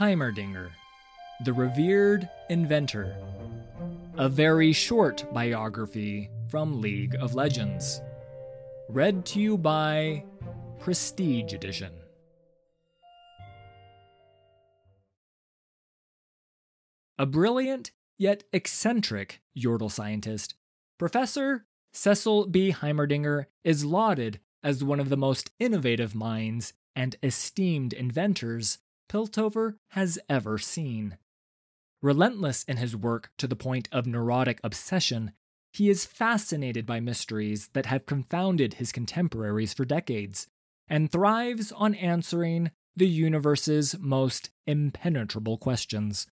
Heimerdinger, the revered inventor. A very short biography from League of Legends. Read to you by Prestige Edition. A brilliant yet eccentric Yordle scientist, Professor Cecil B. Heimerdinger is lauded as one of the most innovative minds and esteemed inventors Piltover has ever seen. Relentless in his work to the point of neurotic obsession, he is fascinated by mysteries that have confounded his contemporaries for decades, and thrives on answering the universe's most impenetrable questions.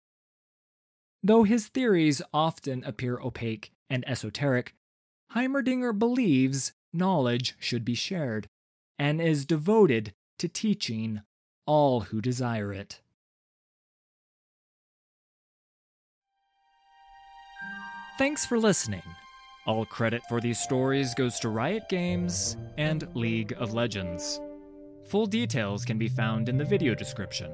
Though his theories often appear opaque and esoteric, Heimerdinger believes knowledge should be shared, and is devoted to teaching all who desire it. Thanks for listening. All credit for these stories goes to Riot Games and League of Legends. Full details can be found in the video description.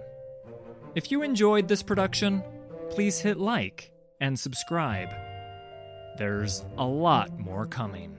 If you enjoyed this production, please hit like and subscribe. There's a lot more coming.